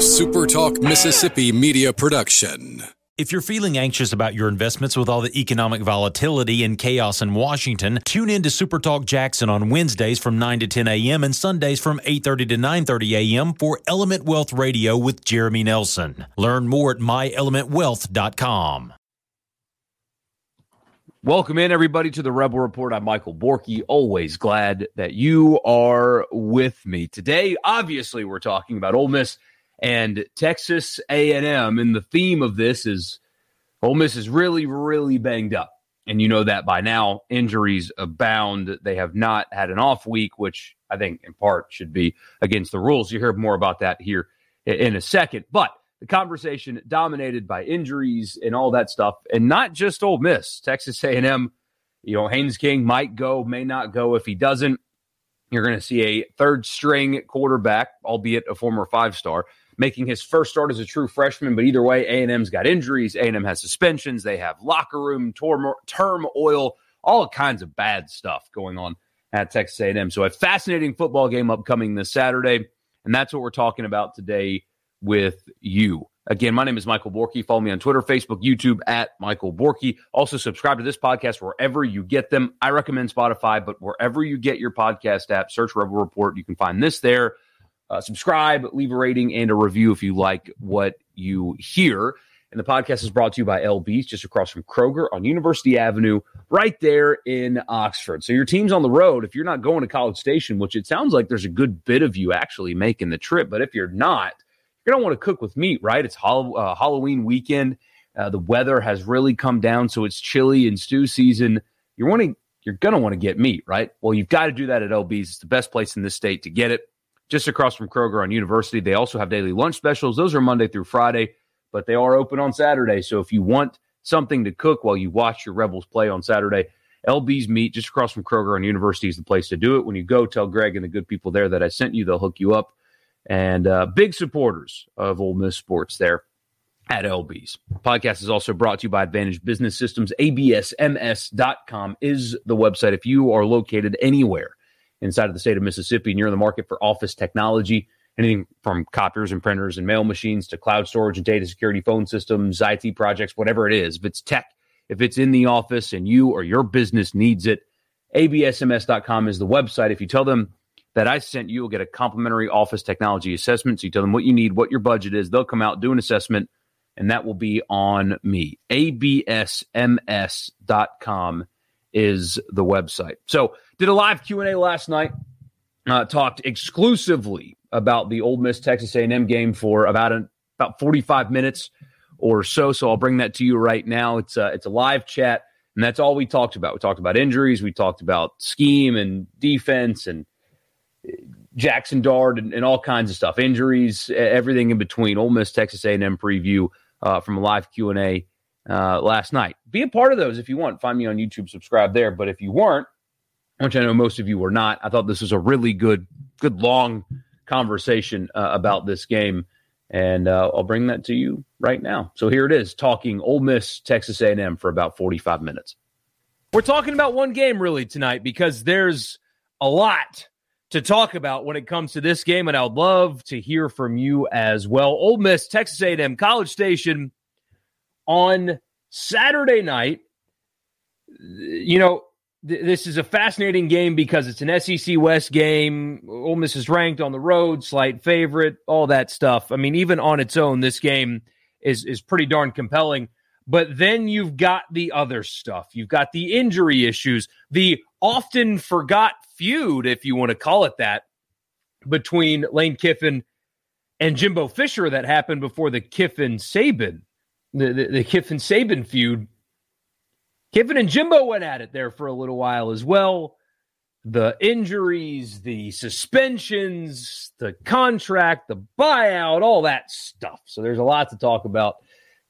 SuperTalk Mississippi media production. If you're feeling anxious about your investments with all the economic volatility and chaos in Washington, tune in to SuperTalk Jackson on Wednesdays from 9 to 10 a.m. and Sundays from 8:30 to 9:30 a.m. for Element Wealth Radio with Jeremy Nelson. Learn more at myelementwealth.com. Welcome in, everybody, to the Rebel Report. I'm Michael Borky. Always glad that you are with me today. Obviously, we're talking about Ole Miss and Texas A&M, and the theme of this is Ole Miss is really, really banged up, and you know that by now. Injuries abound. They have not had an off week, which I think in part should be against the rules. You hear more about that here in a second, but the conversation dominated by injuries and all that stuff, and not just Ole Miss, Texas A&M. You know, Haynes King might go, may not go. If he doesn't, you're going to see a third string quarterback, albeit a former five star, making his first start as a true freshman. But either way, A&M's got injuries. A&M has suspensions. They have locker room turmoil, all kinds of bad stuff going on at Texas A&M. So a fascinating football game upcoming this Saturday, and that's what we're talking about today with you. Again, my name is Michael Borky. Follow me on Twitter, Facebook, YouTube at Michael Borky. Also, subscribe to this podcast wherever you get them. I recommend Spotify, but wherever you get your podcast app, search Rebel Report. You can find this there. Uh, subscribe, leave a rating and a review if you like what you hear. And the podcast is brought to you by LB's just across from Kroger on University Avenue, right there in Oxford. So your team's on the road. If you're not going to College Station, which it sounds like there's a good bit of you actually making the trip, but if you're not, you're going to want to cook with meat, right? It's uh, Halloween weekend. Uh, the weather has really come down, so it's chilly and stew season. You're wanting, you're going to want to get meat, right? Well, you've got to do that at LB's. It's the best place in this state to get it. Just across from Kroger on University, they also have daily lunch specials. Those are Monday through Friday, but they are open on Saturday. So if you want something to cook while you watch your Rebels play on Saturday, LB's Meat, just across from Kroger on University, is the place to do it. When you go, tell Greg and the good people there that I sent you. They'll hook you up and uh, big supporters of Ole Miss sports there at LB's. Podcast is also brought to you by Advantage Business Systems. ABSMS.com is the website. If you are located anywhere inside of the state of Mississippi and you're in the market for office technology, anything from copiers and printers and mail machines to cloud storage and data security phone systems, IT projects, whatever it is, if it's tech, if it's in the office and you or your business needs it, absms.com is the website. If you tell them that I sent you you will get a complimentary office technology assessment. So you tell them what you need, what your budget is. They'll come out, do an assessment, and that will be on me. ABSMS.com is the website. So did a live Q&A last night. Uh, talked exclusively about the Ole Miss Texas A&M game for about an, about 45 minutes or so. So I'll bring that to you right now. It's a, it's a live chat, and that's all we talked about. We talked about injuries. We talked about scheme and defense and Jackson Dart and, and, all kinds of stuff, injuries, everything in between. Ole Miss Texas A&M preview uh, from a live Q and A uh, last night. Be a part of those if you want. Find me on YouTube, subscribe there. But if you weren't, which I know most of you were not, I thought this was a really good, good long conversation uh, about this game, and uh, I'll bring that to you right now. So here it is, talking Ole Miss Texas A&M for about forty five minutes. We're talking about one game really tonight because there's a lot to talk about when it comes to this game, and I would love to hear from you as well. Ole Miss, Texas A&M, College Station on Saturday night. You know, th- this is a fascinating game because it's an SEC West game. Ole Miss is ranked on the road, slight favorite, all that stuff. I mean, even on its own, this game is is pretty darn compelling. But then you've got the other stuff. You've got the injury issues, the often forgot feud, if you want to call it that, between Lane Kiffin and Jimbo Fisher that happened before the Kiffin Saban, the, the, the Kiffin Saban feud. Kiffin and Jimbo went at it there for a little while as well. The injuries, the suspensions, the contract, the buyout, all that stuff. So there's a lot to talk about.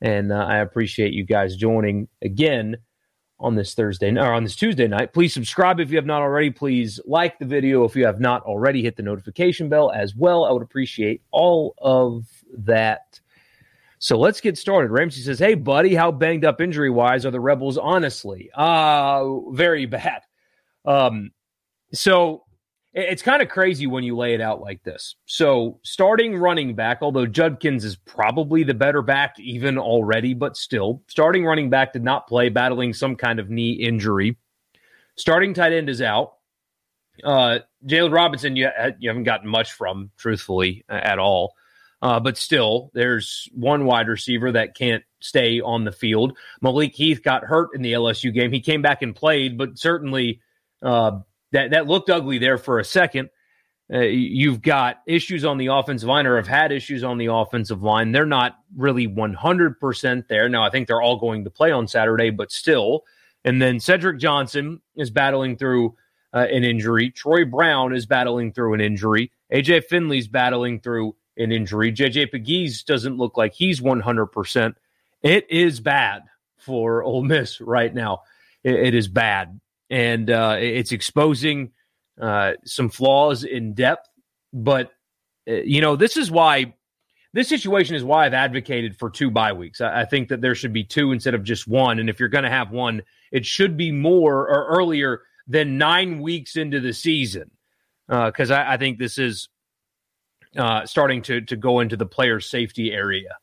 And uh, I appreciate you guys joining again on this Thursday or on this Tuesday night. Please subscribe if you have not already. Please like the video if you have not already. Hit the notification bell as well. I would appreciate all of that. So let's get started. Ramsey says, "Hey, buddy, how banged up injury wise are the Rebels? Honestly, uh very bad. Um, so it's kind of crazy when you lay it out like this. So, starting running back, although Judkins is probably the better back even already, but still, starting running back did not play, battling some kind of knee injury. Starting tight end is out. Uh, Jaylon Robinson, you, you haven't gotten much from, truthfully, at all. Uh, but still, there's one wide receiver that can't stay on the field. Malik Heath got hurt in the LSU game. He came back and played, but certainly uh, that that looked ugly there for a second. Uh, you've got issues on the offensive line or have had issues on the offensive line. They're not really 100% there. Now, I think they're all going to play on Saturday, but still. And then Cedric Johnson is battling through uh, an injury. Troy Brown is battling through an injury. AJ Finley's battling through an injury. JJ Pegues doesn't look like he's 100%. It is bad for Ole Miss right now. it, it is bad and uh, it's exposing uh, some flaws in depth. But uh, you know, this is why this situation is why I've advocated for two bye weeks. I, I think that there should be two instead of just one, and if you're going to have one, it should be more or earlier than nine weeks into the season, because uh, I, I, think this is uh, starting to to go into the player safety area.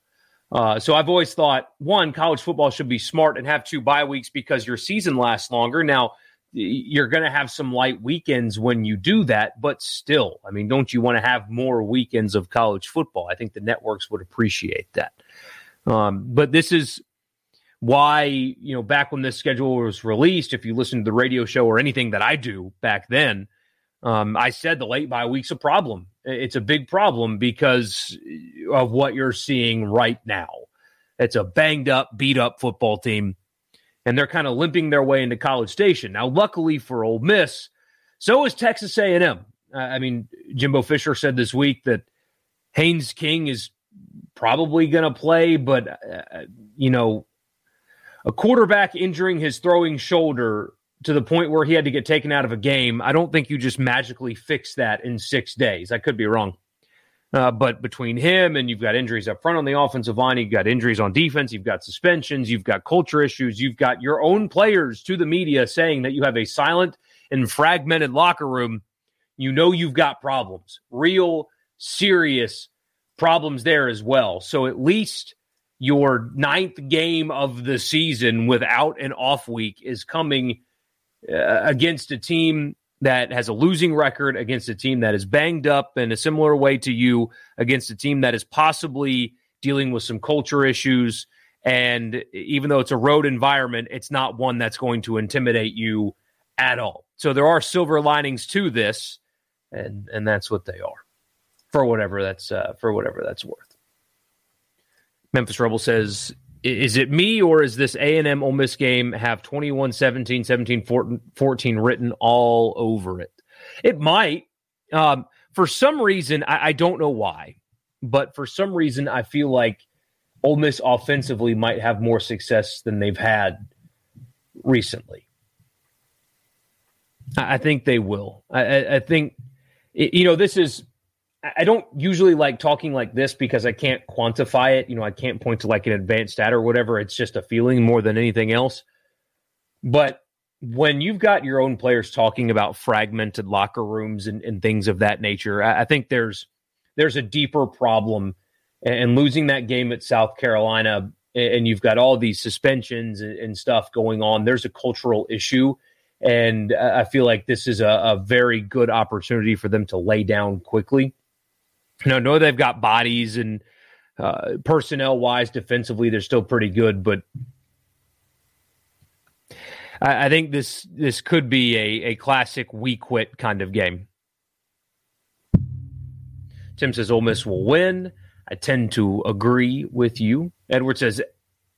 Uh, so I've always thought one, college football should be smart and have two bye weeks because your season lasts longer. Now you're going to have some light weekends when you do that, but still, I mean, don't you want to have more weekends of college football? I think the networks would appreciate that. Um, but this is why, you know, back when this schedule was released, if you listen to the radio show or anything that I do back then, um, I said the late bye week's a problem. It's a big problem because of what you're seeing right now. It's a banged up, beat up football team and they're kind of limping their way into College Station. Now, luckily for Ole Miss, so is Texas A&M. Uh, I mean, Jimbo Fisher said this week that Haynes King is probably going to play, but uh, you know, a quarterback injuring his throwing shoulder to the point where he had to get taken out of a game, I don't think you just magically fix that in six days. I could be wrong. Uh, but between him and you've got injuries up front on the offensive line, you've got injuries on defense, you've got suspensions, you've got culture issues, you've got your own players to the media saying that you have a silent and fragmented locker room. You know you've got problems, real serious problems there as well. So at least your ninth game of the season without an off week is coming uh, against a team that has a losing record against a team that is banged up in a similar way to you against a team that is possibly dealing with some culture issues. And even though it's a road environment, it's not one that's going to intimidate you at all. So there are silver linings to this, and and that's what they are, for whatever that's uh, for whatever that's worth. Memphis Rebel says is it me or is this A&M Ole Miss game have 21 17 17 14 written all over it? It might. Um, for some reason, I, I, don't know why, but for some reason, I feel like Ole Miss offensively might have more success than they've had recently. I, I think they will. I, I think, you know, this is I don't usually like talking like this because I can't quantify it. You know, I can't point to like an advanced stat or whatever. It's just a feeling more than anything else. But when you've got your own players talking about fragmented locker rooms and, and things of that nature, I, I, think there's there's a deeper problem. And losing that game at South Carolina, and you've got all these suspensions and, and stuff going on. There's a cultural issue and I feel like this is a, a, very good opportunity for them to lay down quickly. You know, know they've got bodies and uh, personnel wise, defensively, they're still pretty good, but I, I think this this could be a, a classic we quit kind of game. Tim says Ole Miss will win. I tend to agree with you. Edward says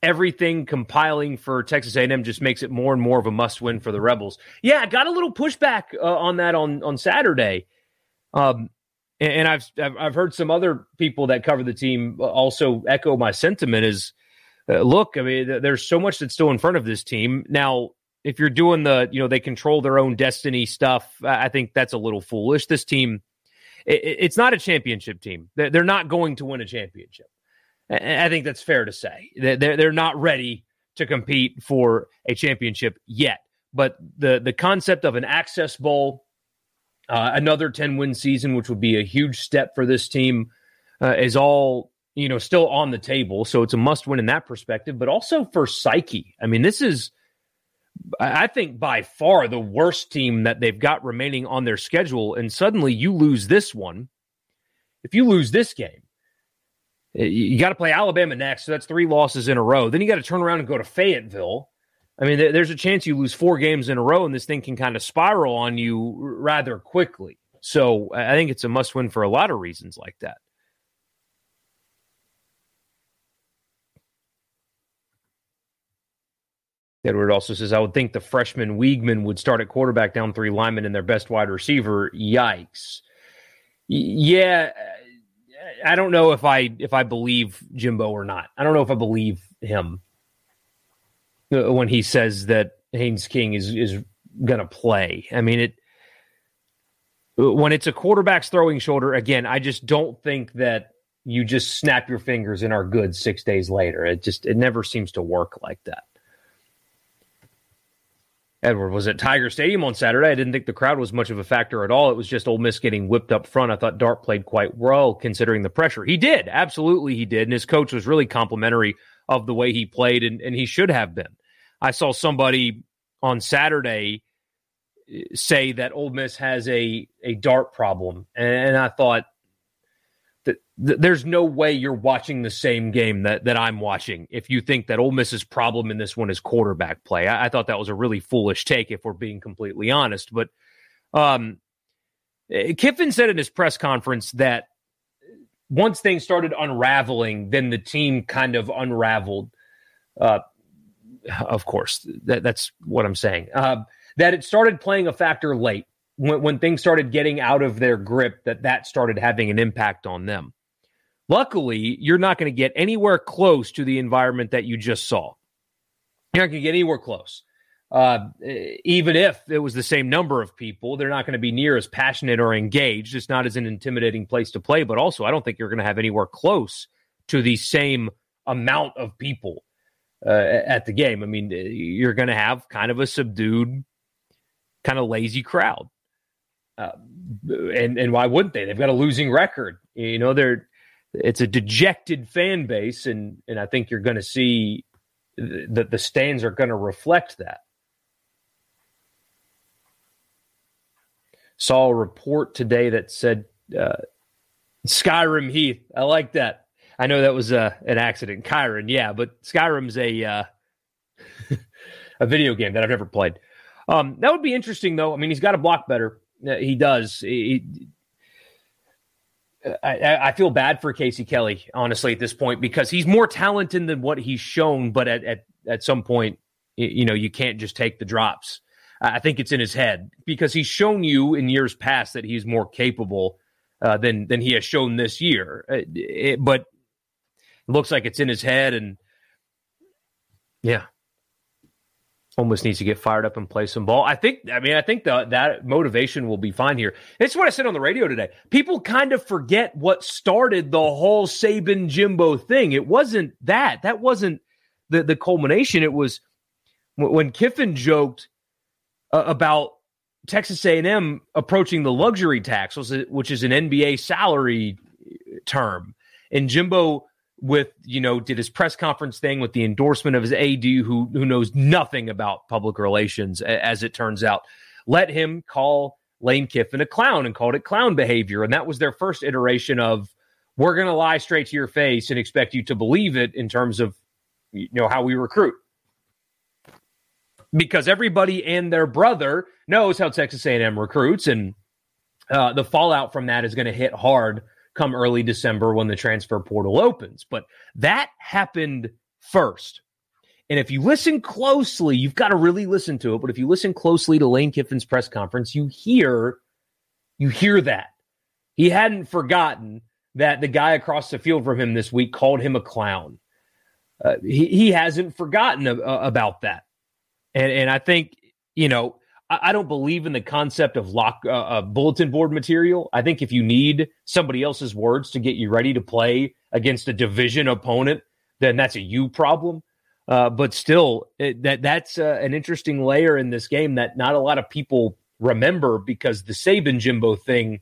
everything compiling for Texas A&M just makes it more and more of a must win for the Rebels. Yeah, I got a little pushback uh, on that on on Saturday. Um, and I've I've heard some other people that cover the team also echo my sentiment. Is uh, look, I mean, there's so much that's still in front of this team now. If you're doing the, you know, they control their own destiny stuff, I think that's a little foolish. This team, it, it's not a championship team. They're not going to win a championship. I think that's fair to say. They're they're not ready to compete for a championship yet. But the the concept of an access bowl Uh, another 10 win season, which would be a huge step for this team, uh, is all you know still on the table. So it's a must win in that perspective, but also for psyche. I mean, this is I think by far the worst team that they've got remaining on their schedule, and suddenly you lose this one. If you lose this game, you got to play Alabama next, so that's three losses in a row. Then you got to turn around and go to Fayetteville. I mean, there's a chance you lose four games in a row, and this thing can kind of spiral on you rather quickly. So I think it's a must win for a lot of reasons like that. Edward also says, I would think the freshman Weigman would start at quarterback down three linemen and their best wide receiver. Yikes. Yeah, I don't know if I if I believe Jimbo or not. I don't know if I believe him Uh, when he says that Haynes King is is going to play. I mean it uh, when it's a quarterback's throwing shoulder again, I just don't think that you just snap your fingers and are good 6 days later. It just it never seems to work like that. Edward was at Tiger Stadium on Saturday. I didn't think the crowd was much of a factor at all. It was just Ole Miss getting whipped up front. I thought Dart played quite well considering the pressure. He did, absolutely, he did, and his coach was really complimentary of the way he played, and, and he should have been. I saw somebody on Saturday eh, say that Ole Miss has a a Dart problem, and I thought that there's no way you're watching the same game that, that I'm watching if you think that Ole Miss's problem in this one is quarterback play. I, I thought that was a really foolish take if we're being completely honest. But um, Kiffin said in his press conference that once things started unraveling, then the team kind of unraveled. Uh, of course, that, that's what I'm saying. Uh, that it started playing a factor late when, when things started getting out of their grip. That that started having an impact on them. Luckily, you're not going to get anywhere close to the environment that you just saw. You're not going to get anywhere close. Uh, even if it was the same number of people, they're not going to be near as passionate or engaged. It's not as an intimidating place to play, but also I don't think you're going to have anywhere close to the same amount of people uh, at the game. I mean, you're going to have kind of a subdued, kind of lazy crowd. Uh, and and why wouldn't they? They've got a losing record. You know, they're it's a dejected fan base, and and I think you're going to see that the stands are going to reflect that. Saw a report today that said uh, Skyrim Heath. I like that. I know that was uh, an accident, Kyron. Yeah, but Skyrim's a uh, a video game that I've never played. Um, that would be interesting, though. I mean, he's got to block better. Uh, he does. He, I, I, feel bad for Casey Kelly, honestly, at this point, because he's more talented than what he's shown. But at, at, at some point, you know, you can't just take the drops. I think it's in his head because he's shown you in years past that he's more capable uh, than than he has shown this year. Uh, it, but looks like it's in his head, and yeah, almost needs to get fired up and play some ball. I think, I mean, I think the, that motivation will be fine here. It's what I said on the radio today. People kind of forget what started the whole Saban Jimbo thing. It wasn't that. That wasn't the, the culmination. It was when Kiffin joked uh, about Texas A&M approaching the luxury tax, which is an NBA salary term, and Jimbo with you know did his press conference thing with the endorsement of his AD who who knows nothing about public relations as it turns out. Let him call Lane Kiffin a clown and called it clown behavior. And that was their first iteration of we're going to lie straight to your face and expect you to believe it in terms of you know how we recruit. Because everybody and their brother knows how Texas A&M recruits and uh, the fallout from that is going to hit hard come early December when the transfer portal opens. But that happened first. And if you listen closely, you've got to really listen to it. But if you listen closely to Lane Kiffin's press conference, you hear you hear that. He hadn't forgotten that the guy across the field from him this week called him a clown. Uh, he, he hasn't forgotten a, a, about that. And, and I think, you know, I, don't believe in the concept of lock uh, uh, bulletin board material. I think if you need somebody else's words to get you ready to play against a division opponent, then that's a you problem. Uh, but still, it, that that's uh, an interesting layer in this game that not a lot of people remember because the Saban Jimbo thing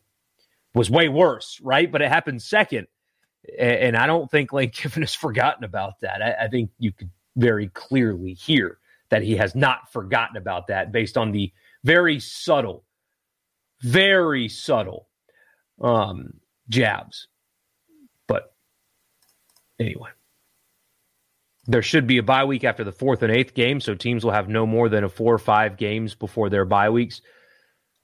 was way worse, right? But it happened second. And I don't think Lane Kiffin has forgotten about that. I, I think you could very clearly hear that he has not forgotten about that based on the very subtle, very subtle um, jabs. But anyway, there should be a bye week after the fourth and eighth game, so teams will have no more than a four or five games before their bye weeks.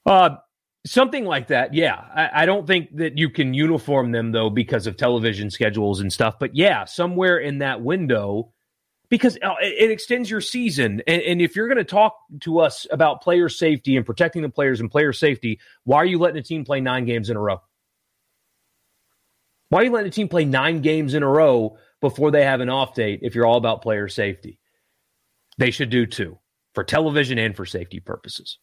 Uh, something like that, yeah. I, I don't think that you can uniform them though because of television schedules and stuff. But yeah, somewhere in that window, because uh, it, extends your season. And, and if you're going to talk to us about player safety and protecting the players and player safety, why are you letting a team play nine games in a row? Why are you letting a team play nine games in a row before they have an off date if you're all about player safety? They should do too, for television and for safety purposes.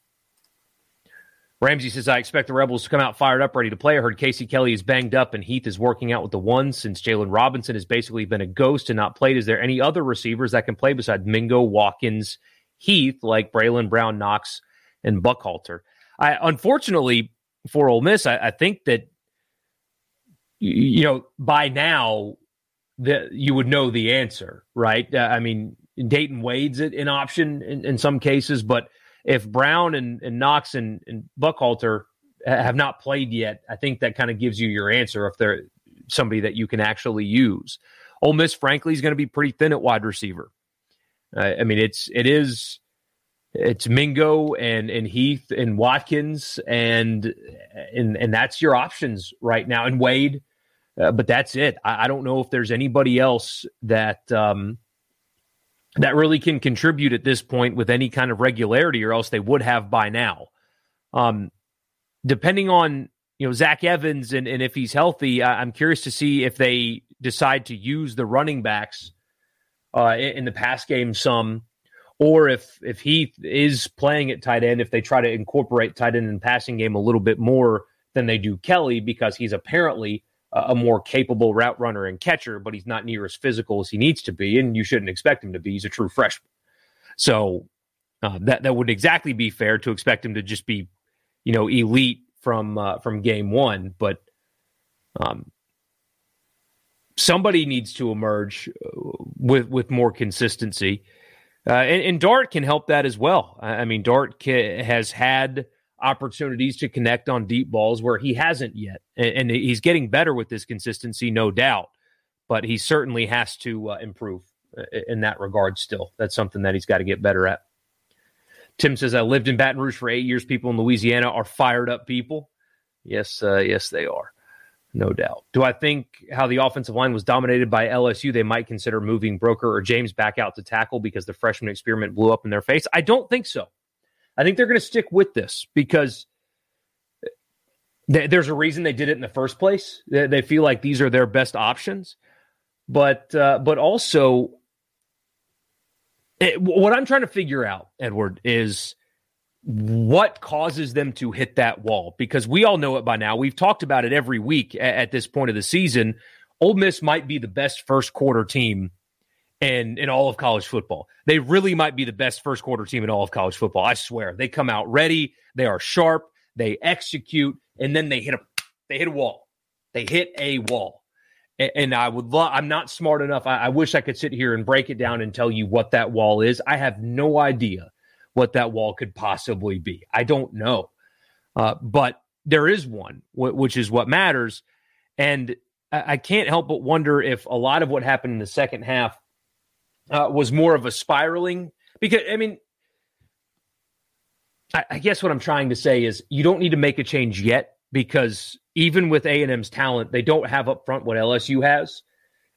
Ramsey says, I expect the Rebels to come out fired up, ready to play. I heard Casey Kelly is banged up and Heath is working out with the ones since Jaylon Robinson has basically been a ghost and not played. Is there any other receivers that can play besides Mingo, Watkins, Heath, like Braylon Brown, Knox, and Buckhalter? I unfortunately for Ole Miss, I, I think that you know by now that you would know the answer, right? Uh, I mean, Dayton Wade's an option in, in some cases, but if Brown and, and Knox and, and Buckhalter have not played yet, I think that kind of gives you your answer if they're somebody that you can actually use. Ole Miss, frankly, is going to be pretty thin at wide receiver. Uh, I mean, it's it is it's Mingo and and Heath and Watkins and and and that's your options right now. And Wade, uh, but that's it. I, I, don't know if there's anybody else that um, that really can contribute at this point with any kind of regularity, or else they would have by now. Um, depending on you know Zach Evans and, and if he's healthy, I, am curious to see if they decide to use the running backs uh, in, in the pass game some, or if if he is playing at tight end, if they try to incorporate tight end and passing game a little bit more than they do Kelly because he's apparently a more capable route runner and catcher, but he's not near as physical as he needs to be, and you shouldn't expect him to be. He's a true freshman, so uh, that that would exactly be fair to expect him to just be, you know, elite from uh, from game one. But um, somebody needs to emerge uh, with with more consistency, uh, and, and, Dart can help that as well. I mean, Dart ca- has had opportunities to connect on deep balls where he hasn't yet. And, and he's getting better with this consistency, no doubt. But he certainly has to uh, improve uh, in that regard still. That's something that he's got to get better at. Tim says, I lived in Baton Rouge for eight years. People in Louisiana are fired up people. Yes, uh, yes, they are. No doubt. Do I think how the offensive line was dominated by LSU, they might consider moving Broeker or James back out to tackle because the freshman experiment blew up in their face? I don't think so. I think they're going to stick with this because th- there's a reason they did it in the first place. They, they feel like these are their best options, but uh, but also it, what I'm trying to figure out, Edward, is what causes them to hit that wall because we all know it by now. We've talked about it every week at, at this point of the season. Ole Miss might be the best first quarter team in in all of college football. They really might be the best first quarter team in all of college football. I swear. They come out ready, they are sharp, they execute, and then they hit a they hit a wall. They hit a wall. And, and I would love I'm not smart enough. I, I wish I could sit here and break it down and tell you what that wall is. I have no idea what that wall could possibly be. I don't know. Uh, but there is one, which is what matters. And I can't help but wonder if a lot of what happened in the second half uh, was more of a spiraling because I mean, I, I guess what I'm trying to say is you don't need to make a change yet because even with A and M's talent, they don't have up front what LSU has.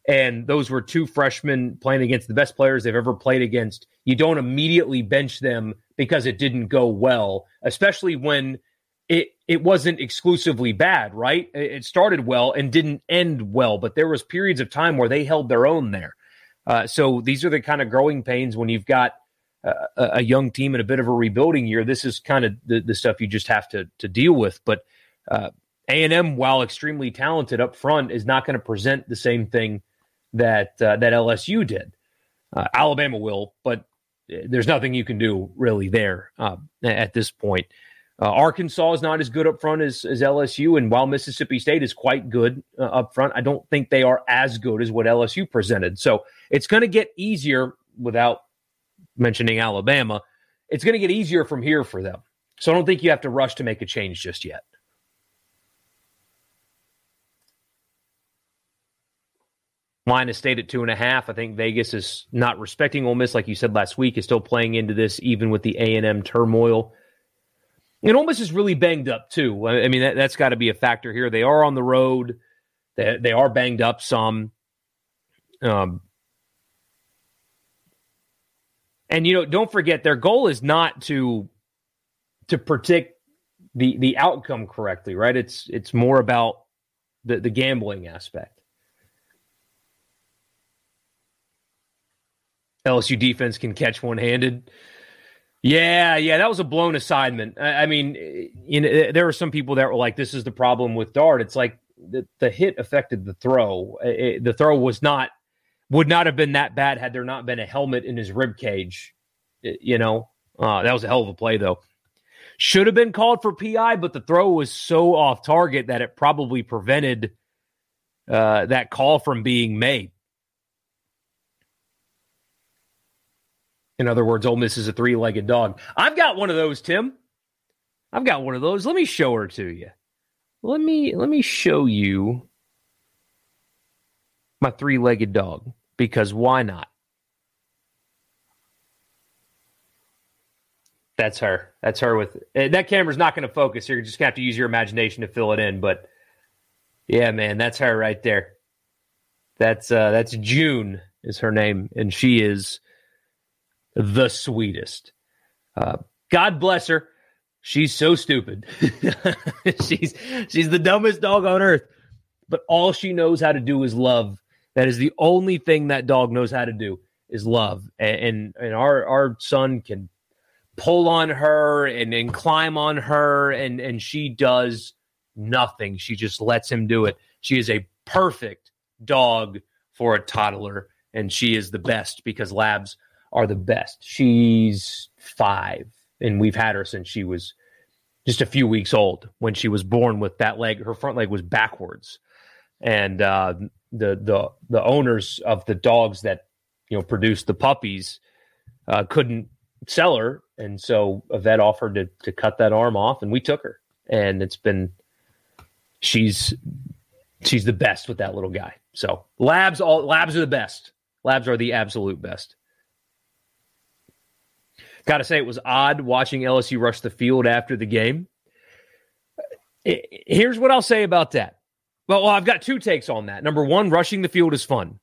And those were two freshmen playing against the best players they've ever played against. You don't immediately bench them because it didn't go well, especially when it it wasn't exclusively bad, right? It started well and didn't end well, but there was periods of time where they held their own there. Uh, so these are the kind of growing pains when you've got uh, a young team in a bit of a rebuilding year. This is kind of the, the stuff you just have to to deal with. But uh, A and M, while extremely talented up front, is not going to present the same thing that uh, that LSU did. Uh, Alabama will, but there's nothing you can do really there at this point. Uh, Arkansas is not as good up front as, as LSU, and while Mississippi State is quite good uh, up front, I don't think they are as good as what LSU presented. So it's going to get easier without mentioning Alabama. It's going to get easier from here for them. So I don't think you have to rush to make a change just yet. Line is stayed at two and a half. I think Vegas is not respecting Ole Miss, like you said last week, is still playing into this, even with the A and M turmoil. And Ole Miss is really banged up too. I mean, that, has got to be a factor here. They are on the road. They, they are banged up some. Um, and you know, don't forget their goal is not to to predict the the outcome correctly, right? It's it's more about the the gambling aspect. LSU defense can catch one handed. Yeah, yeah, that was a blown assignment. I, I mean, you know, there were some people that were like, "This is the problem with Dart." It's like the, the hit affected the throw. It, the throw was not would not have been that bad had there not been a helmet in his rib cage. It, you know, uh, that was a hell of a play though. Should have been called for PI, but the throw was so off target that it probably prevented uh, that call from being made. In other words, Ole Miss is a three legged dog. I've got one of those, Tim. I've got one of those. Let me show her to you. Let me let me show you my three legged dog because why not? That's her. That's her with uh, that camera's not going to focus. You're just going to have to use your imagination to fill it in. But yeah, man, that's her right there. That's uh that's June is her name, and she is the sweetest. Uh, God bless her. She's so stupid. she's she's the dumbest dog on earth. But all she knows how to do is love. That is the only thing that dog knows how to do is love. And and, and our our son can pull on her and, and climb on her and and she does nothing. She just lets him do it. She is a perfect dog for a toddler and she is the best because labs are the best. She's five, and we've had her since she was just a few weeks old. When she was born with that leg, her front leg was backwards, and uh, the the the owners of the dogs that you know produced the puppies uh, couldn't sell her, and so a vet offered to to cut that arm off, and we took her, and it's been she's she's the best with that little guy. So labs all labs are the best. Labs are the absolute best. Got to say, it was odd watching LSU rush the field after the game. Here's what I'll say about that. Well, well, I've got two takes on that. Number one, rushing the field is fun.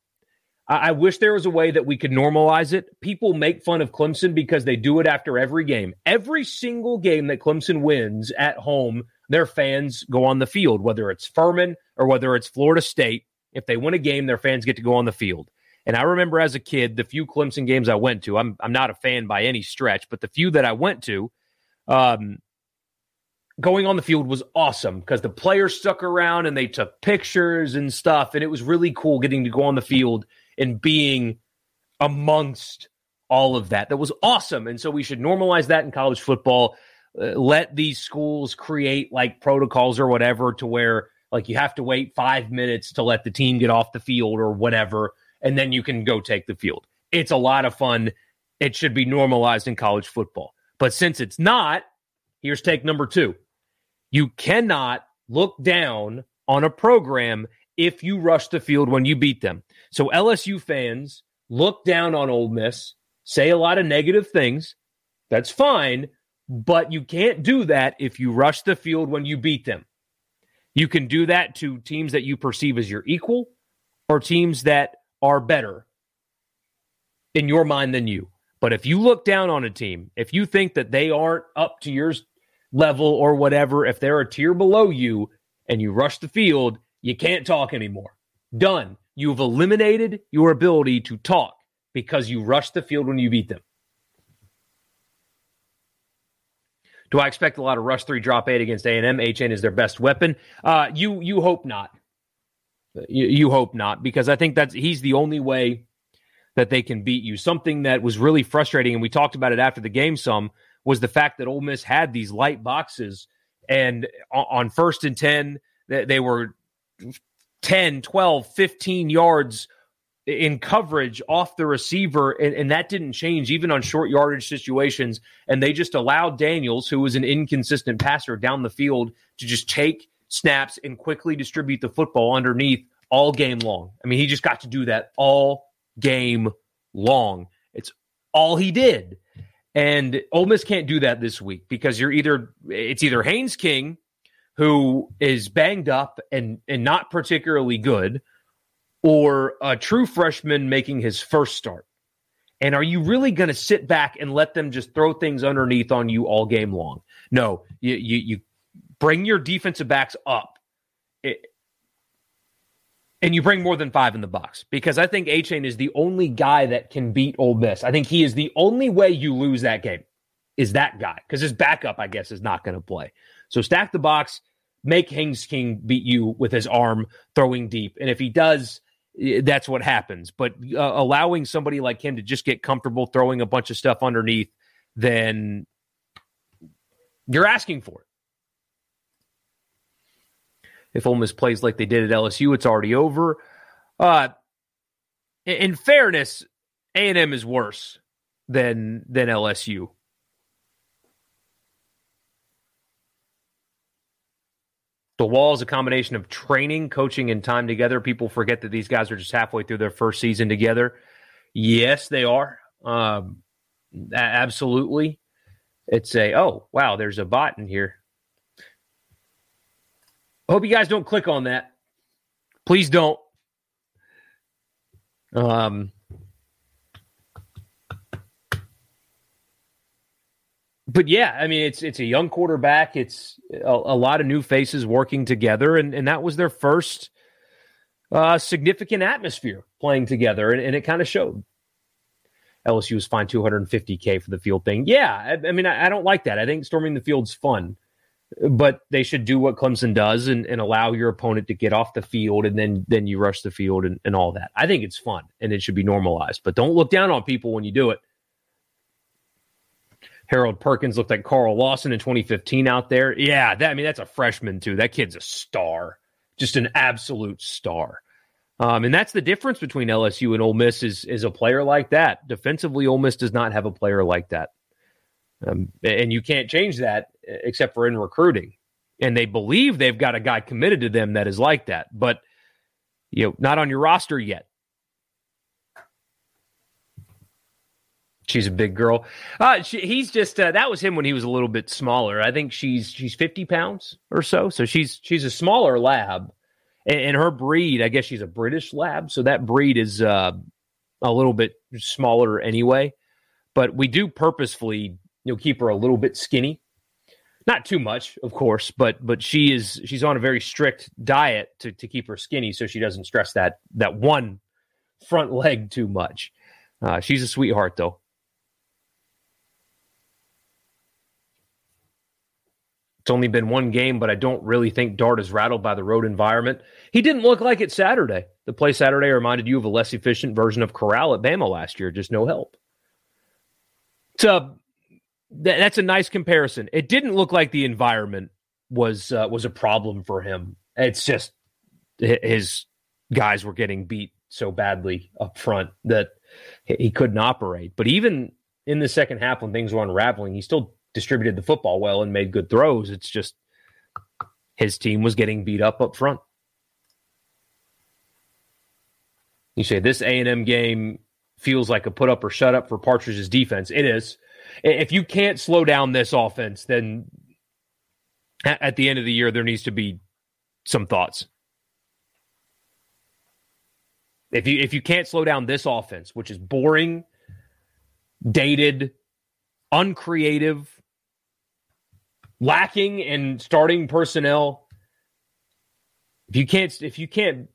I, I wish there was a way that we could normalize it. People make fun of Clemson because they do it after every game. Every single game that Clemson wins at home, their fans go on the field, whether it's Furman or whether it's Florida State. If they win a game, their fans get to go on the field. And I remember as a kid, the few Clemson games I went to, I'm, I'm not a fan by any stretch, but the few that I went to, um, going on the field was awesome because the players stuck around and they took pictures and stuff. And it was really cool getting to go on the field and being amongst all of that. That was awesome. And so we should normalize that in college football. Uh, let these schools create like protocols or whatever to where like you have to wait five minutes to let the team get off the field or whatever and then you can go take the field. It's a lot of fun. It should be normalized in college football. But since it's not, here's take number two. You cannot look down on a program if you rush the field when you beat them. So LSU fans look down on Ole Miss, say a lot of negative things. That's fine, but you can't do that if you rush the field when you beat them. You can do that to teams that you perceive as your equal or teams that are better in your mind than you. But if you look down on a team, if you think that they aren't up to your level or whatever, if they're a tier below you and you rush the field, you can't talk anymore. Done. You've eliminated your ability to talk because you rushed the field when you beat them. Do I expect a lot of rush three, drop eight against A and M? HN is their best weapon. Uh, you you hope not. You, you hope not, because I think that's he's the only way that they can beat you. Something that was really frustrating, and we talked about it after the game some, was the fact that Ole Miss had these light boxes and on first and 10 they were 10, 12, 15 yards in coverage off the receiver, and, and, that didn't change even on short yardage situations. And they just allowed Daniels, who was an inconsistent passer down the field, to just take snaps and quickly distribute the football underneath all game long. I mean, he just got to do that all game long. It's all he did. And Ole Miss can't do that this week because you're either it's either Haynes King, who is banged up and and not particularly good, or a true freshman making his first start? And are you really going to sit back and let them just throw things underneath on you all game long? No, you you, you bring your defensive backs up. It, and you bring more than five in the box because I think Achane is the only guy that can beat Ole Miss. I think he is the only way you lose that game is that guy because his backup, I guess, is not going to play. So stack the box, make Haynes King beat you with his arm throwing deep, and if he does, that's what happens. But uh, allowing somebody like him to just get comfortable throwing a bunch of stuff underneath, then you're asking for it. If Ole Miss plays like they did at LSU, it's already over. Uh, in fairness, A and M is worse than than LSU. The wall is a combination of training, coaching, and time together. People forget that these guys are just halfway through their first season together. Yes, they are. Um, absolutely. It's a, oh, wow, there's a bot in here. I hope you guys don't click on that. Please don't. Um, but yeah, I mean, it's it's a young quarterback. It's a, a lot of new faces working together, and, and that was their first uh, significant atmosphere playing together, and, and it kind of showed. LSU was fined 250k for the field thing. Yeah, I, I mean, I, I, don't like that. I think storming the field's fun, but they should do what Clemson does and, and allow your opponent to get off the field, and then then you rush the field and, and all that. I think it's fun and it should be normalized. But don't look down on people when you do it. Harold Perkins looked like Carl Lawson in 2015 out there. Yeah, that, I mean, that's a freshman, too. That kid's a star, just an absolute star. Um, and that's the difference between LSU and Ole Miss is, is a player like that. Defensively, Ole Miss does not have a player like that. Um, and you can't change that except for in recruiting. And they believe they've got a guy committed to them that is like that, but you know, not on your roster yet. She's a big girl. Uh, she, he's just uh, that was him when he was a little bit smaller. I think she's she's fifty pounds or so. So she's she's a smaller lab, and, and her breed, I guess she's a British lab. So that breed is uh, a little bit smaller anyway. But we do purposefully you know keep her a little bit skinny, not too much, of course. But but she is she's on a very strict diet to to keep her skinny, so she doesn't stress that that one front leg too much. Uh, she's a sweetheart though. It's only been one game, but I don't really think Dart is rattled by the road environment. He didn't look like it Saturday. The play Saturday reminded you of a less efficient version of Corral at Bama last year, just no help. So that's a nice comparison. It didn't look like the environment was uh, was a problem for him. It's just his guys were getting beat so badly up front that he couldn't operate. But even in the second half, when things were unraveling, he still distributed the football well and made good throws. It's just his team was getting beat up up front. You say this A&M game feels like a put up or shut up for Partridge's defense. It is. If you can't slow down this offense, then at the end of the year there needs to be some thoughts. If you if you can't slow down this offense, which is boring, dated, uncreative, lacking in starting personnel. If you can't if you can't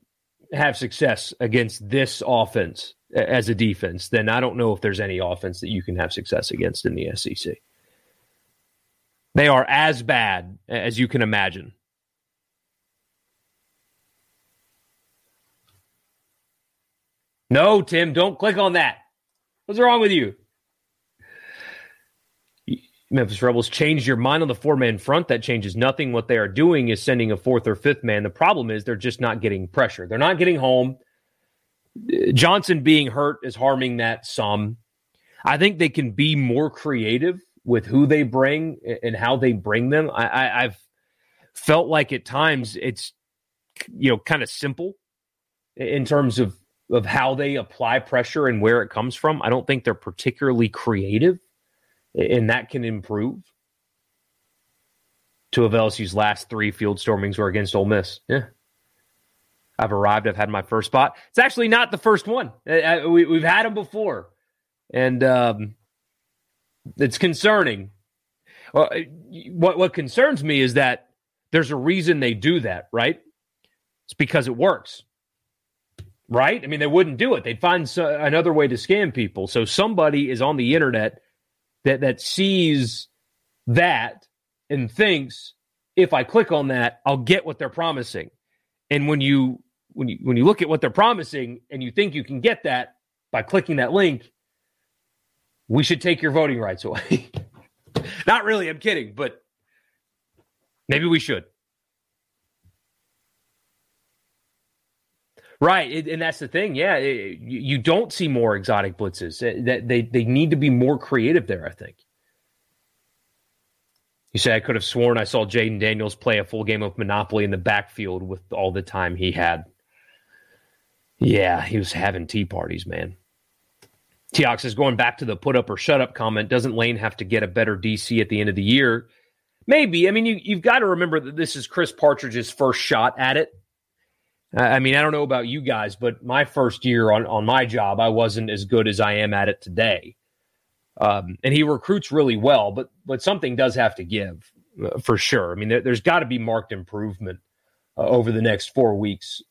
have success against this offense as a defense, then I don't know if there's any offense that you can have success against in the SEC. They are as bad as you can imagine. No, Tim, don't click on that. What's wrong with you? Memphis Rebels change your mind on the four man front. That changes nothing. What they are doing is sending a fourth or fifth man. The problem is they're just not getting pressure. They're not getting home. Johnson being hurt is harming that some. I think they can be more creative with who they bring and how they bring them. I, I, I've felt like at times it's you know kind of simple in terms of of how they apply pressure and where it comes from. I don't think they're particularly creative and that can improve. Two of LSU's last three field stormings were against Ole Miss. Yeah. I've arrived. I've had my first spot. It's actually not the first one. We, have had them before. And um, it's concerning. Well, what, what concerns me is that there's a reason they do that, right? It's because it works right? I mean, they wouldn't do it. They'd find so, another way to scam people. So somebody is on the internet that that sees that and thinks if I click on that, I'll get what they're promising. And when you when you when you look at what they're promising and you think you can get that by clicking that link, we should take your voting rights away. Not really, I'm kidding, but maybe we should. Right, and that's the thing. Yeah, you don't see more exotic blitzes. That they they need to be more creative there. I think. You say I could have sworn I saw Jayden Daniels play a full game of Monopoly in the backfield with all the time he had. Yeah, he was having tea parties, man. Teox is going back to the put up or shut up comment. Doesn't Lane have to get a better DC at the end of the year? Maybe. I mean, you, you've got to remember that this is Chris Partridge's first shot at it. I mean, I don't know about you guys, but my first year on, on my job, I wasn't as good as I am at it today. Um, and he recruits really well, but but something does have to give uh, for sure. I mean, there, has got to be marked improvement uh, over the next four weeks.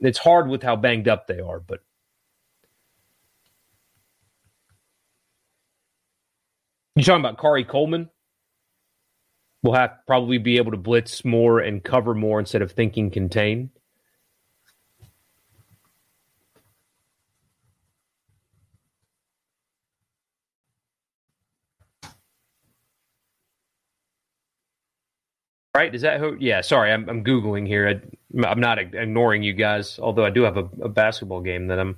It, it's hard with how banged up they are, but you talking about Khari Coleman? We'll have probably be able to blitz more and cover more instead of thinking contain. Right? Is that who? Yeah, sorry, I'm, I'm googling here. I, am not ignoring you guys, although I do have a, a, basketball game that I'm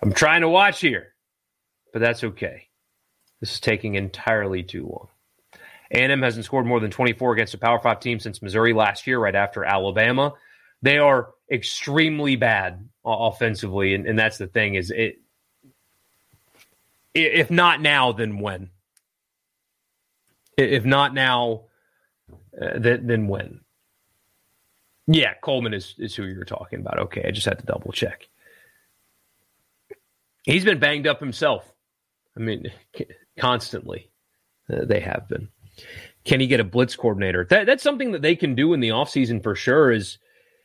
I'm trying to watch here, but that's okay. This is taking entirely too long. A&M hasn't scored more than 24 against a Power Five team since Missouri last year, right after Alabama. They are extremely bad offensively, and, and that's the thing is it. If not now, then when? If not now, uh, then, then when? Yeah, Coleman is, is who you're talking about. Okay, I just had to double check. He's been banged up himself. I mean, constantly uh, they have been. Can he get a blitz coordinator? That, that's something that they can do in the offseason for sure. Is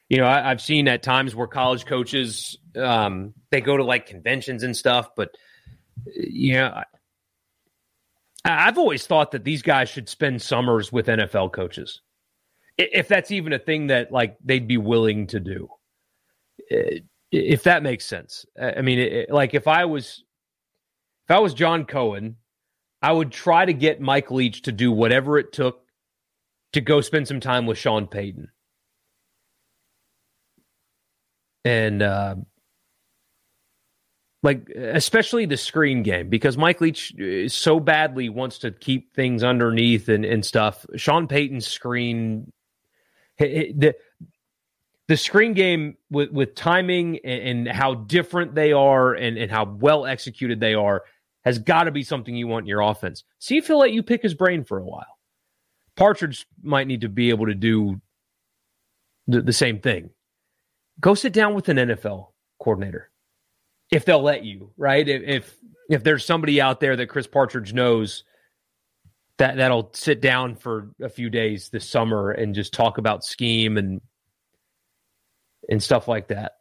you know I, have seen at times where college coaches um, they go to like conventions and stuff, but you know I've always thought that these guys should spend summers with NFL coaches, if that's even a thing that like they'd be willing to do. If that makes sense. I mean, like if I was, if I was John Cohen, I would try to get Mike Leach to do whatever it took to go spend some time with Sean Payton. And uh, like especially the screen game because Mike Leach uh, so badly wants to keep things underneath and, and stuff. Sean Payton's screen the the screen game with with timing and, and how different they are and, and how well executed they are has got to be something you want in your offense. See if he'll let you pick his brain for a while. Partridge might need to be able to do the, the same thing. Go sit down with an NFL coordinator if they'll let you, right? If, if there's somebody out there that Chris Partridge knows that that'll sit down for a few days this summer and just talk about scheme and and stuff like that.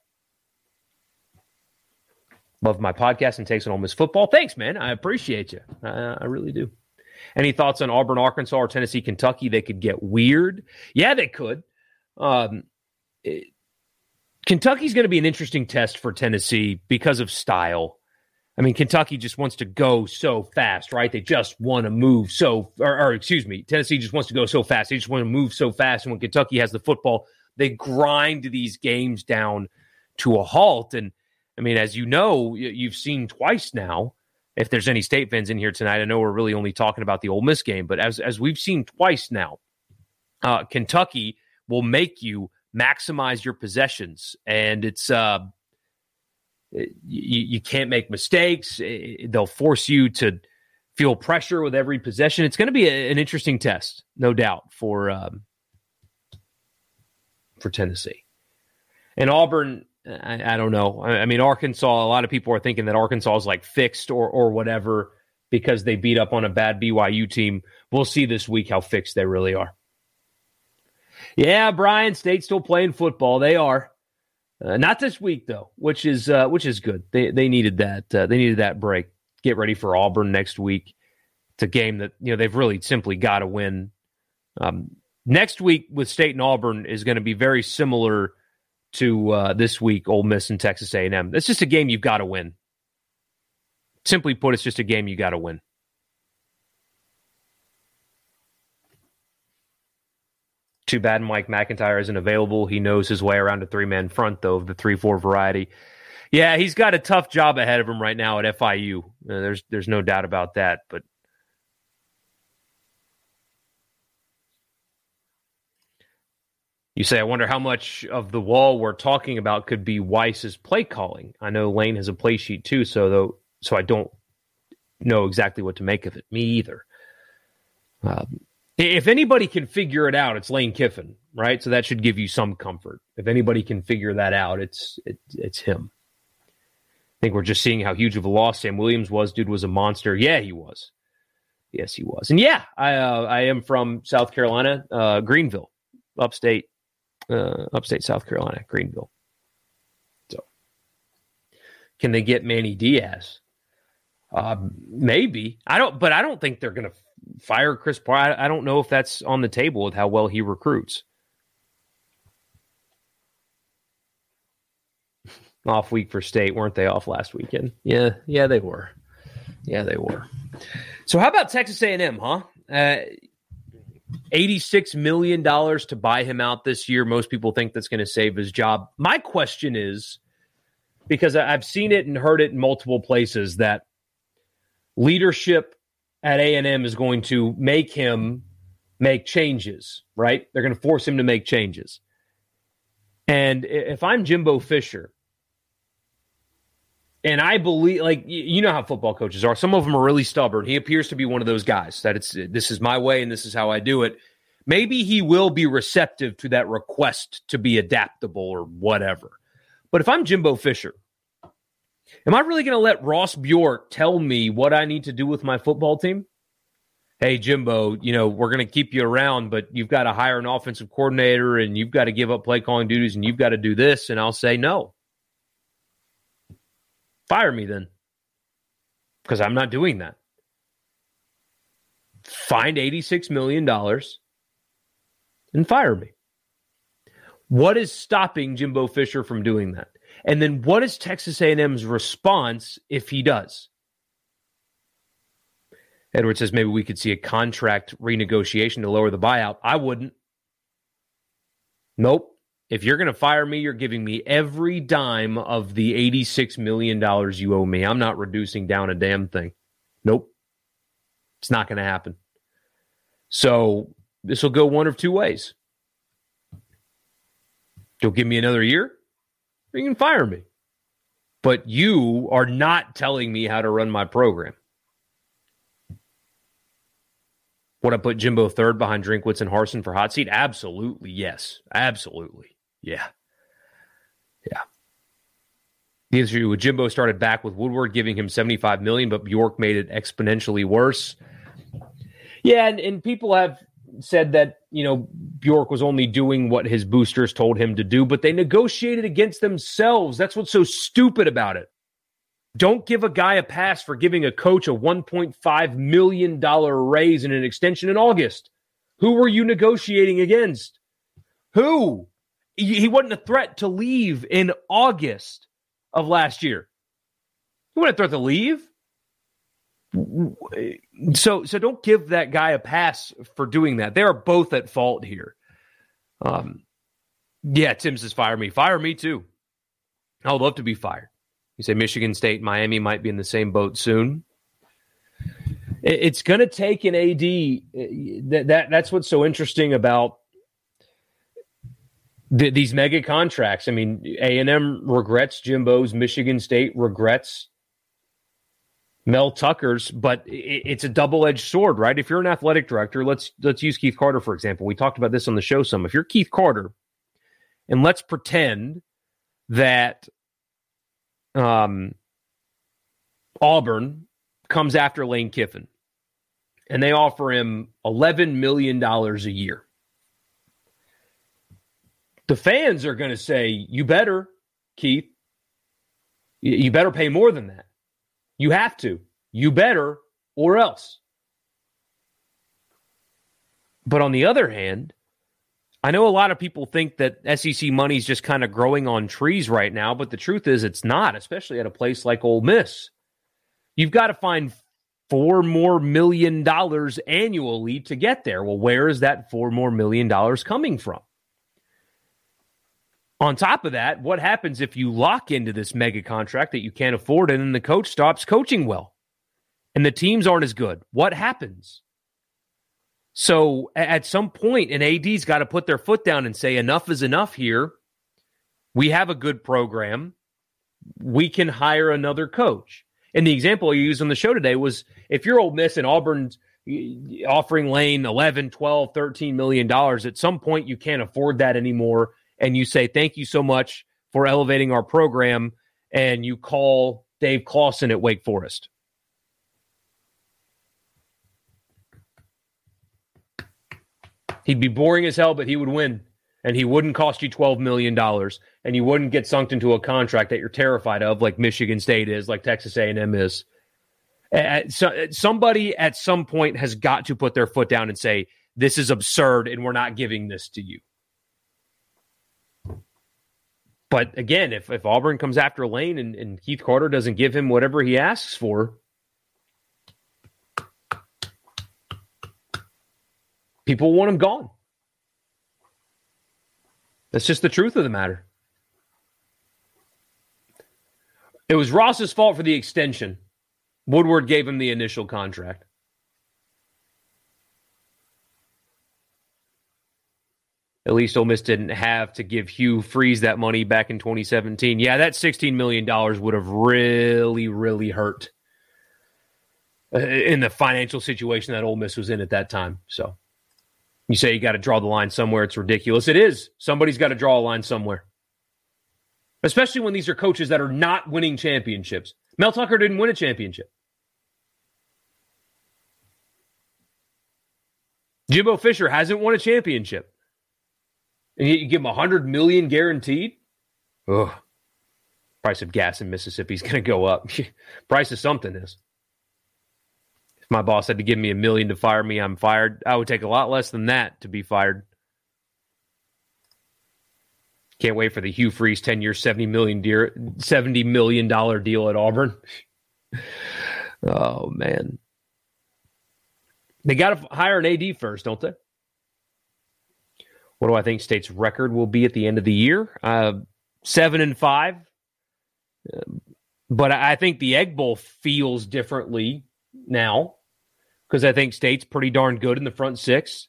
Love my podcast and takes on Ole Miss football. Thanks, man. I appreciate you. I, I really do. Any thoughts on Auburn, Arkansas, or Tennessee, Kentucky? They could get weird. Yeah, they could. Um, it, Kentucky's going to be an interesting test for Tennessee because of style. I mean, Kentucky just wants to go so fast, right? They just want to move so, or, or, excuse me, Tennessee just wants to go so fast. They just want to move so fast. And when Kentucky has the football, they grind these games down to a halt. And I mean, as you know, you've seen twice now. If there's any state fans in here tonight, I know we're really only talking about the Ole Miss game, but as as we've seen twice now, uh, Kentucky will make you maximize your possessions, and it's uh, you, you can't make mistakes. They'll force you to feel pressure with every possession. It's going to be a, an interesting test, no doubt, for um, for Tennessee. And Auburn, I, I don't know. I, I, mean, Arkansas. A lot of people are thinking that Arkansas is like fixed or or whatever because they beat up on a bad BYU team. We'll see this week how fixed they really are. Yeah, Brian, State's still playing football. They are. Uh, not this week though, which is uh, which is good. They they needed that uh, they needed that break. Get ready for Auburn next week. It's a game that you know they've really simply got to win. Um, next week with State and Auburn is going to be very similar to uh, this week, Ole Miss and Texas A&M. It's just a game you've got to win. Simply put, it's just a game you got to win. Too bad Mike MacIntyre isn't available. He knows his way around a three man front, though, of the 3 4 variety. Yeah, he's got a tough job ahead of him right now at FIU. Uh, there's, there's no doubt about that. But you say, I wonder how much of the wall we're talking about could be Weis's play calling. I know Lane has a play sheet too, so though, so I don't know exactly what to make of it. Me either. Um, if anybody can figure it out, it's Lane Kiffin, right? So that should give you some comfort. If anybody can figure that out, it's it, it's him. I think we're just seeing how huge of a loss Sam Williams was. Dude was a monster. Yeah, he was. Yes, he was. And yeah, I uh, I am from South Carolina, uh, Greenville, upstate, uh, upstate South Carolina, Greenville. So, can they get Manny Diaz? Uh, maybe I don't, but I don't think they're going to fire Chris Paul. I, I don't know if that's on the table with how well he recruits. off week for state, weren't they off last weekend? Yeah, yeah, they were. Yeah, they were. So how about Texas A&M, huh? Uh, $86 million to buy him out this year. Most people think that's going to save his job. My question is because I've seen it and heard it in multiple places that leadership at A&M is going to make him make changes, right? They're going to force him to make changes. And if I'm Jimbo Fisher, and I believe, like you know how football coaches are. Some of them are really stubborn. He appears to be one of those guys that it's this is my way and this is how I do it. Maybe he will be receptive to that request to be adaptable or whatever. But if I'm Jimbo Fisher, Am I really going to let Ross Bjork tell me what I need to do with my football team? Hey, Jimbo, you know, we're going to keep you around, but you've got to hire an offensive coordinator and you've got to give up play calling duties and you've got to do this. And I'll say no. Fire me then because I'm not doing that. Find $86 million and fire me. What is stopping Jimbo Fisher from doing that? And then what is Texas A&M's response if he does? Edward says maybe we could see a contract renegotiation to lower the buyout. I wouldn't. Nope. If you're going to fire me, you're giving me every dime of the $86 million you owe me. I'm not reducing down a damn thing. Nope. It's not going to happen. So this will go one of two ways. You'll give me another year, you can fire me. But you are not telling me how to run my program. Would I put Jimbo third behind Drinkwitz and Harsin for hot seat? Absolutely, yes. Absolutely. Yeah. Yeah. The issue with Jimbo started back with Woodward giving him 75 million, but Bjork made it exponentially worse. Yeah, and, and people have said that you know Bjork was only doing what his boosters told him to do, but they negotiated against themselves. That's what's so stupid about it. Don't give a guy a pass for giving a coach a $1.5 million raise and an extension in August. Who were you negotiating against? Who? He wasn't a threat to leave in August of last year. He wasn't a threat to leave? So, so don't give that guy a pass for doing that. They are both at fault here. Um, yeah, Tim says fire me. Fire me too. I would love to be fired. You say Michigan State, Miami might be in the same boat soon. It's going to take an AD. That, that that's what's so interesting about the, these mega contracts. I mean, A and M regrets Jimbo's. Michigan State regrets Mel Tucker's, but it's a double edged sword, right? If you're an athletic director, let's let's use Keith Carter for example. We talked about this on the show some. If you're Keith Carter, and let's pretend that um, Auburn comes after Lane Kiffin, and they offer him eleven million dollars a year. The fans are going to say, "You better, Keith. You better pay more than that." You have to. You better, or else. But on the other hand, I know a lot of people think that SEC money is just kind of growing on trees right now, but the truth is it's not, especially at a place like Ole Miss. You've got to find four more million dollars annually to get there. Well, where is that four more million dollars coming from? On top of that, what happens if you lock into this mega contract that you can't afford and then the coach stops coaching well and the teams aren't as good? What happens? So at some point, an AD's got to put their foot down and say, enough is enough here. We have a good program. We can hire another coach. And the example you used on the show today was if you're Ole Miss and Auburn's offering Lane 11, 12, 13 million dollars, at some point you can't afford that anymore and you say, Thank you so much for elevating our program, and you call Dave Clawson at Wake Forest. He'd be boring as hell, but he would win. And he wouldn't cost you $12 million. And you wouldn't get sunk into a contract that you're terrified of, like Michigan State is, like Texas A&M is. so, uh, somebody at some point has got to put their foot down and say, this is absurd and we're not giving this to you. But again, if, if Auburn comes after Lane and, and Keith Carter doesn't give him whatever he asks for, people want him gone. That's just the truth of the matter. It was Ross's fault for the extension. Woodward gave him the initial contract. At least Ole Miss didn't have to give Hugh Freeze that money back in 2017. Yeah, that $16 million would have really, really hurt uh, in the financial situation that Ole Miss was in at that time. So you say you got to draw the line somewhere. It's ridiculous. It is. Somebody's got to draw a line somewhere, especially when these are coaches that are not winning championships. Mel Tucker didn't win a championship. Jimbo Fisher hasn't won a championship you give them a hundred million guaranteed. Ugh. Price of gas in Mississippi is going to go up. Price of something is. If my boss had to give me a million to fire me, I'm fired. I would take a lot less than that to be fired. Can't wait for the Hugh Freeze 10 year, $70 million, deal, $70 million deal at Auburn. oh, man. They got to hire an AD first, don't they? What do I think State's record will be at the end of the year? Uh, seven and five. but I think the Egg Bowl feels differently now because I think State's pretty darn good in the front six.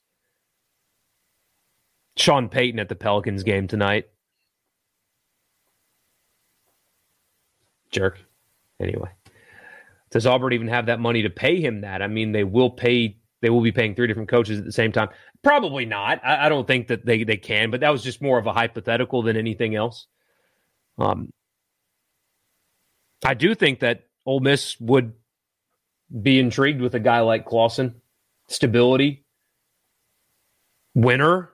Sean Payton at the Pelicans game tonight. Jerk. Anyway, does Auburn even have that money to pay him that? I mean, they will pay. They will be paying three different coaches at the same time. Probably not. I, I, don't think that they, they can, but that was just more of a hypothetical than anything else. Um, I do think that Ole Miss would be intrigued with a guy like Clawson. Stability, winner,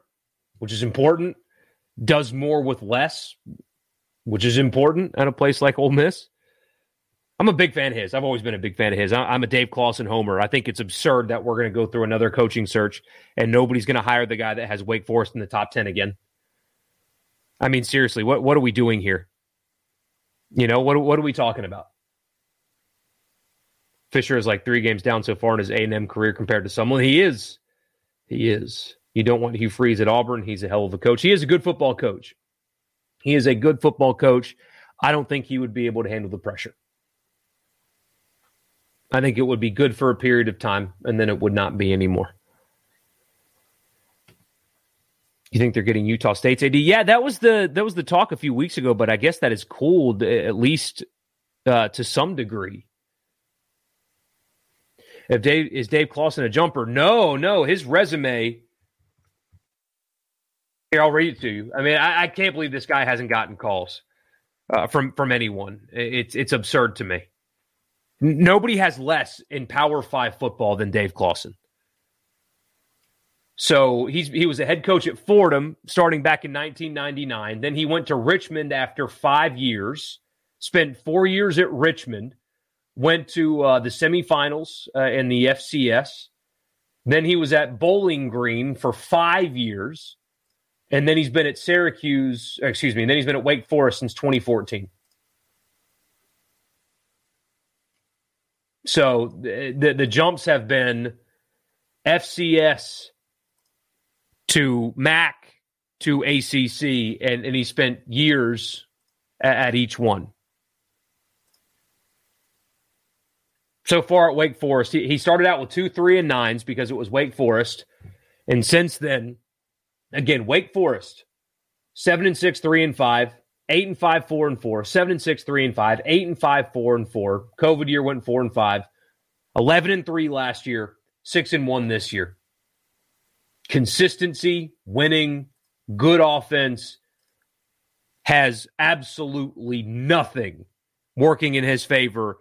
which is important, does more with less, which is important at a place like Ole Miss. I'm a big fan of his. I've always been a big fan of his. I'm a Dave Clawson homer. I think it's absurd that we're going to go through another coaching search and nobody's going to hire the guy that has Wake Forest in the top 10 again. I mean, seriously, what, what are we doing here? You know, what, what are we talking about? Fisher is like three games down so far in his A and M career compared to someone he is. He is. You don't want Hugh Freeze at Auburn. He's a hell of a coach. He is a good football coach. He is a good football coach. I don't think he would be able to handle the pressure. I think it would be good for a period of time, and then it would not be anymore. You think they're getting Utah State's AD? Yeah, that was the that was the talk a few weeks ago, but I guess that is cooled at least uh, to some degree. If Dave is Dave Clawson a jumper? No, no. His resume. Here, I'll read it to you. I mean, I, I can't believe this guy hasn't gotten calls uh, from from anyone. It's it's absurd to me. Nobody has less in Power Five football than Dave Clawson. So he's he was a head coach at Fordham starting back in 1999. Then he went to Richmond after five years. Spent four years at Richmond went to uh, the semifinals uh, in the FCS. Then he was at Bowling Green for five years. And then he's been at Syracuse, excuse me, and then he's been at Wake Forest since 2014. So the, the, jumps have been FCS to MAC to ACC, and, and he spent years at, at each one. so far at Wake Forest. He, he started out with two, three, and nines because it was Wake Forest. And since then, again, Wake Forest, seven and six, three and five, eight and five, four and four, seven and six, three and five, eight and five, four and four. COVID year went four and five, 11 and three last year, six and one this year. Consistency, winning, good offense has absolutely nothing working in his favor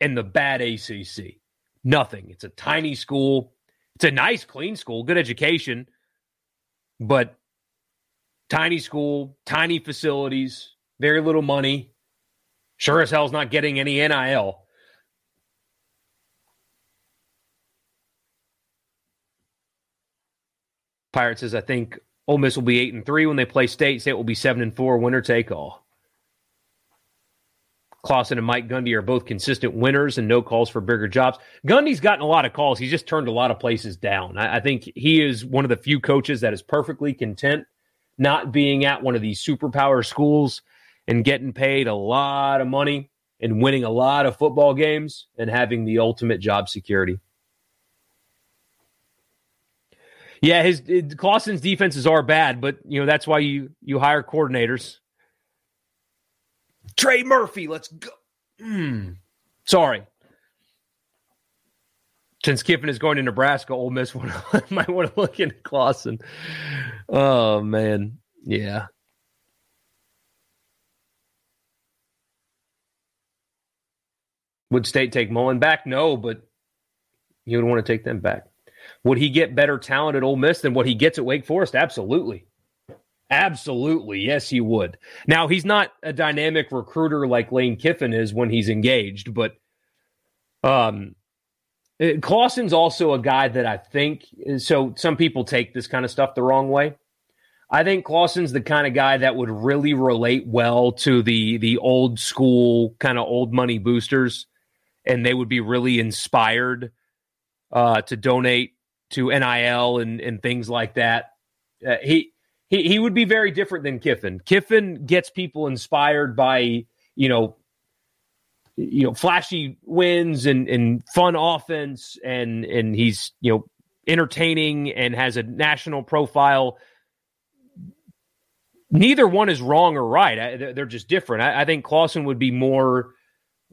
in the bad ACC. Nothing. It's a tiny school. It's a nice, clean school, good education, but tiny school, tiny facilities, very little money. Sure as hell's not getting any NIL. Pirates says, I think Ole Miss will be eight and three when they play State. State will be seven and four. Winner take all. Clawson and Mike Gundy are both consistent winners and no calls for bigger jobs. Gundy's gotten a lot of calls. He's just turned a lot of places down. I, I think he is one of the few coaches that is perfectly content not being at one of these superpower schools and getting paid a lot of money and winning a lot of football games and having the ultimate job security. Yeah, his, his Clawson's defenses are bad, but you know that's why you you hire coordinators Trey Murphy, let's go. Mm. Sorry. Since Kiffin is going to Nebraska, Ole Miss might want to look into Clawson. Oh man, yeah. Would State take Mullen back? No, but you would want to take them back. Would he get better talent at Ole Miss than what he gets at Wake Forest? Absolutely. Absolutely. Yes, he would. Now, he's not a dynamic recruiter like Lane Kiffin is when he's engaged, but um, uh, Clawson's also a guy that I think so. Some people take this kind of stuff the wrong way. I think Clawson's the kind of guy that would really relate well to the the old school kind of old money boosters, and they would be really inspired uh, to donate to NIL and and things like that. Uh, he he he would be very different than Kiffin. Kiffin gets people inspired by you know you know flashy wins and and fun offense and and he's you know entertaining and has a national profile. Neither one is wrong or right. I, they're just different. I, I think Clawson would be more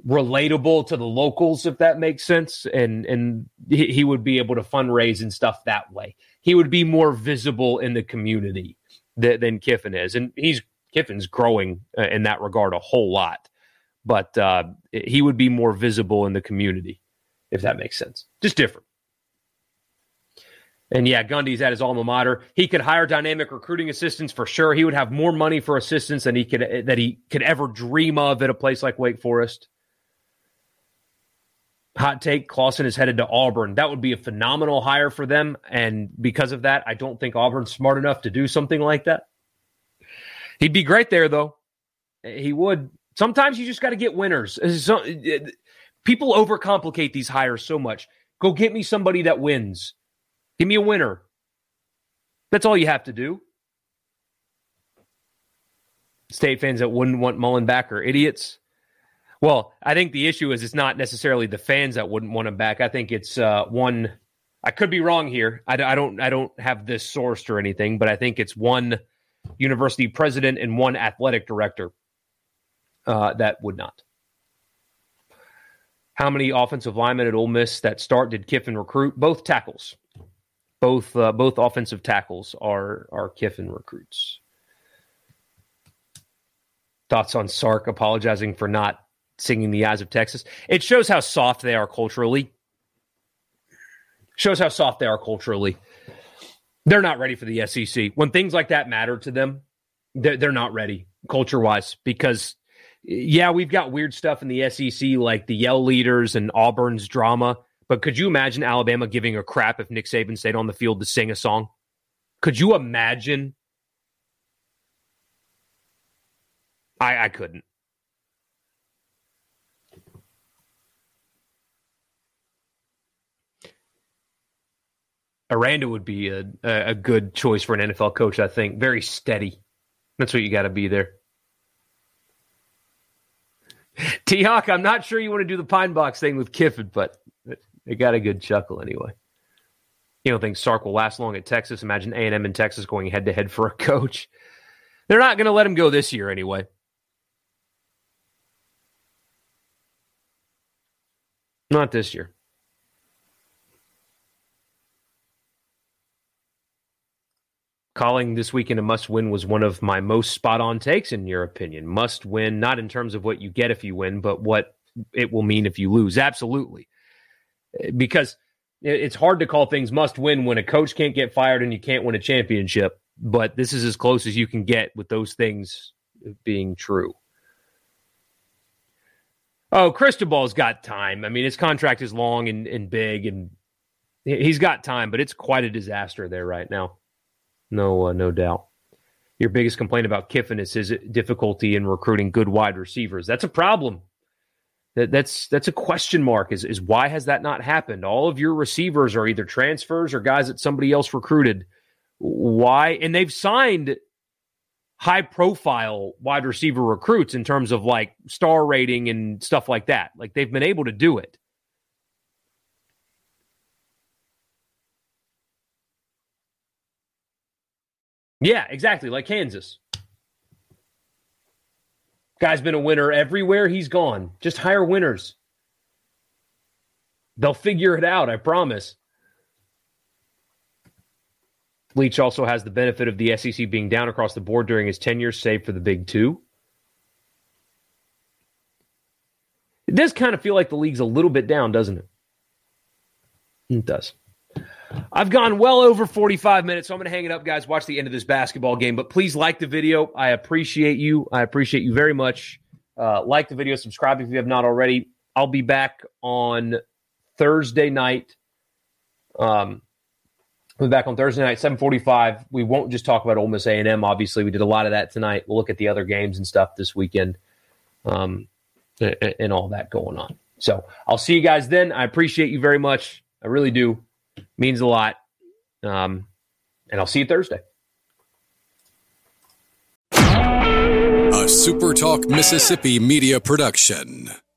relatable to the locals if that makes sense and and he would be able to fundraise and stuff that way he would be more visible in the community th- than Kiffin is, and he's Kiffin's growing uh, in that regard a whole lot. But uh, he would be more visible in the community, if that makes sense. Just different. And yeah, Gundy's at his alma mater. He could hire dynamic recruiting assistants for sure. He would have more money for assistants than he could that he could ever dream of at a place like Wake Forest. Hot take: Clawson is headed to Auburn. That would be a phenomenal hire for them, and because of that, I don't think Auburn's smart enough to do something like that. He'd be great there, though. He would. Sometimes you just got to get winners. So, People overcomplicate these hires so much. Go get me somebody that wins. Give me a winner. That's all you have to do. State fans that wouldn't want Mullen back are idiots. Well, I think the issue is it's not necessarily the fans that wouldn't want him back. I think it's uh, one. I could be wrong here. I, I don't. I don't have this sourced or anything, but I think it's one university president and one athletic director uh, that would not. How many offensive linemen at Ole Miss that start did Kiffin recruit? Both tackles, both uh, both offensive tackles are are Kiffin recruits. Thoughts on Sark apologizing for not singing "The Eyes of Texas"? It shows how soft they are culturally. Shows how soft they are culturally. They're not ready for the SEC when things like that matter to them. They're, they're not ready culture wise because yeah, we've got weird stuff in the SEC like the yell leaders and Auburn's drama. But could you imagine Alabama giving a crap if Nick Saban stayed on the field to sing a song? Could you imagine? I, I couldn't. Aranda would be a, a good choice for an NFL coach, I think. Very steady. That's what you got to be there. T Hawk, I'm not sure you want to do the pine box thing with Kiffin, but it got a good chuckle anyway. You don't think Sark will last long at Texas? Imagine A and M and Texas going head to head for a coach. They're not going to let him go this year anyway. Not this year. Calling this weekend a must win was one of my most spot on takes, in your opinion. Must win, not in terms of what you get if you win, but what it will mean if you lose. Absolutely. Because it's hard to call things must win when a coach can't get fired and you can't win a championship. But this is as close as you can get with those things being true. Oh, Cristobal's got time. I mean, his contract is long and, and big, and he's got time, but it's quite a disaster there right now. No, uh, no doubt. Your biggest complaint about Kiffin is his difficulty in recruiting good wide receivers. That's a problem. That, that's that's a question mark. Is is why has that not happened? All of your receivers are either transfers or guys that somebody else recruited. Why? And they've signed high profile wide receiver recruits in terms of like star rating and stuff like that. Like they've been able to do it. Yeah, exactly. Like Kansas. Guy's been a winner everywhere he's gone. Just hire winners. They'll figure it out, I promise. Leach also has the benefit of the SEC being down across the board during his tenure, save for the Big Two. It does kind of feel like the league's a little bit down, doesn't it? It does. I've gone well over 45 minutes, so I'm going to hang it up, guys. Watch the end of this basketball game. But please like the video. I appreciate you. I appreciate you very much. Uh, like the video, subscribe if you have not already. I'll be back on Thursday night. Um, we'll be back on Thursday night, 745. We won't just talk about Ole Miss A&M. Obviously, we did a lot of that tonight. We'll look at the other games and stuff this weekend um, and all that going on. So I'll see you guys then. I appreciate you very much. I really do means a lot. Um, and I'll see you Thursday. A SuperTalk Mississippi media production.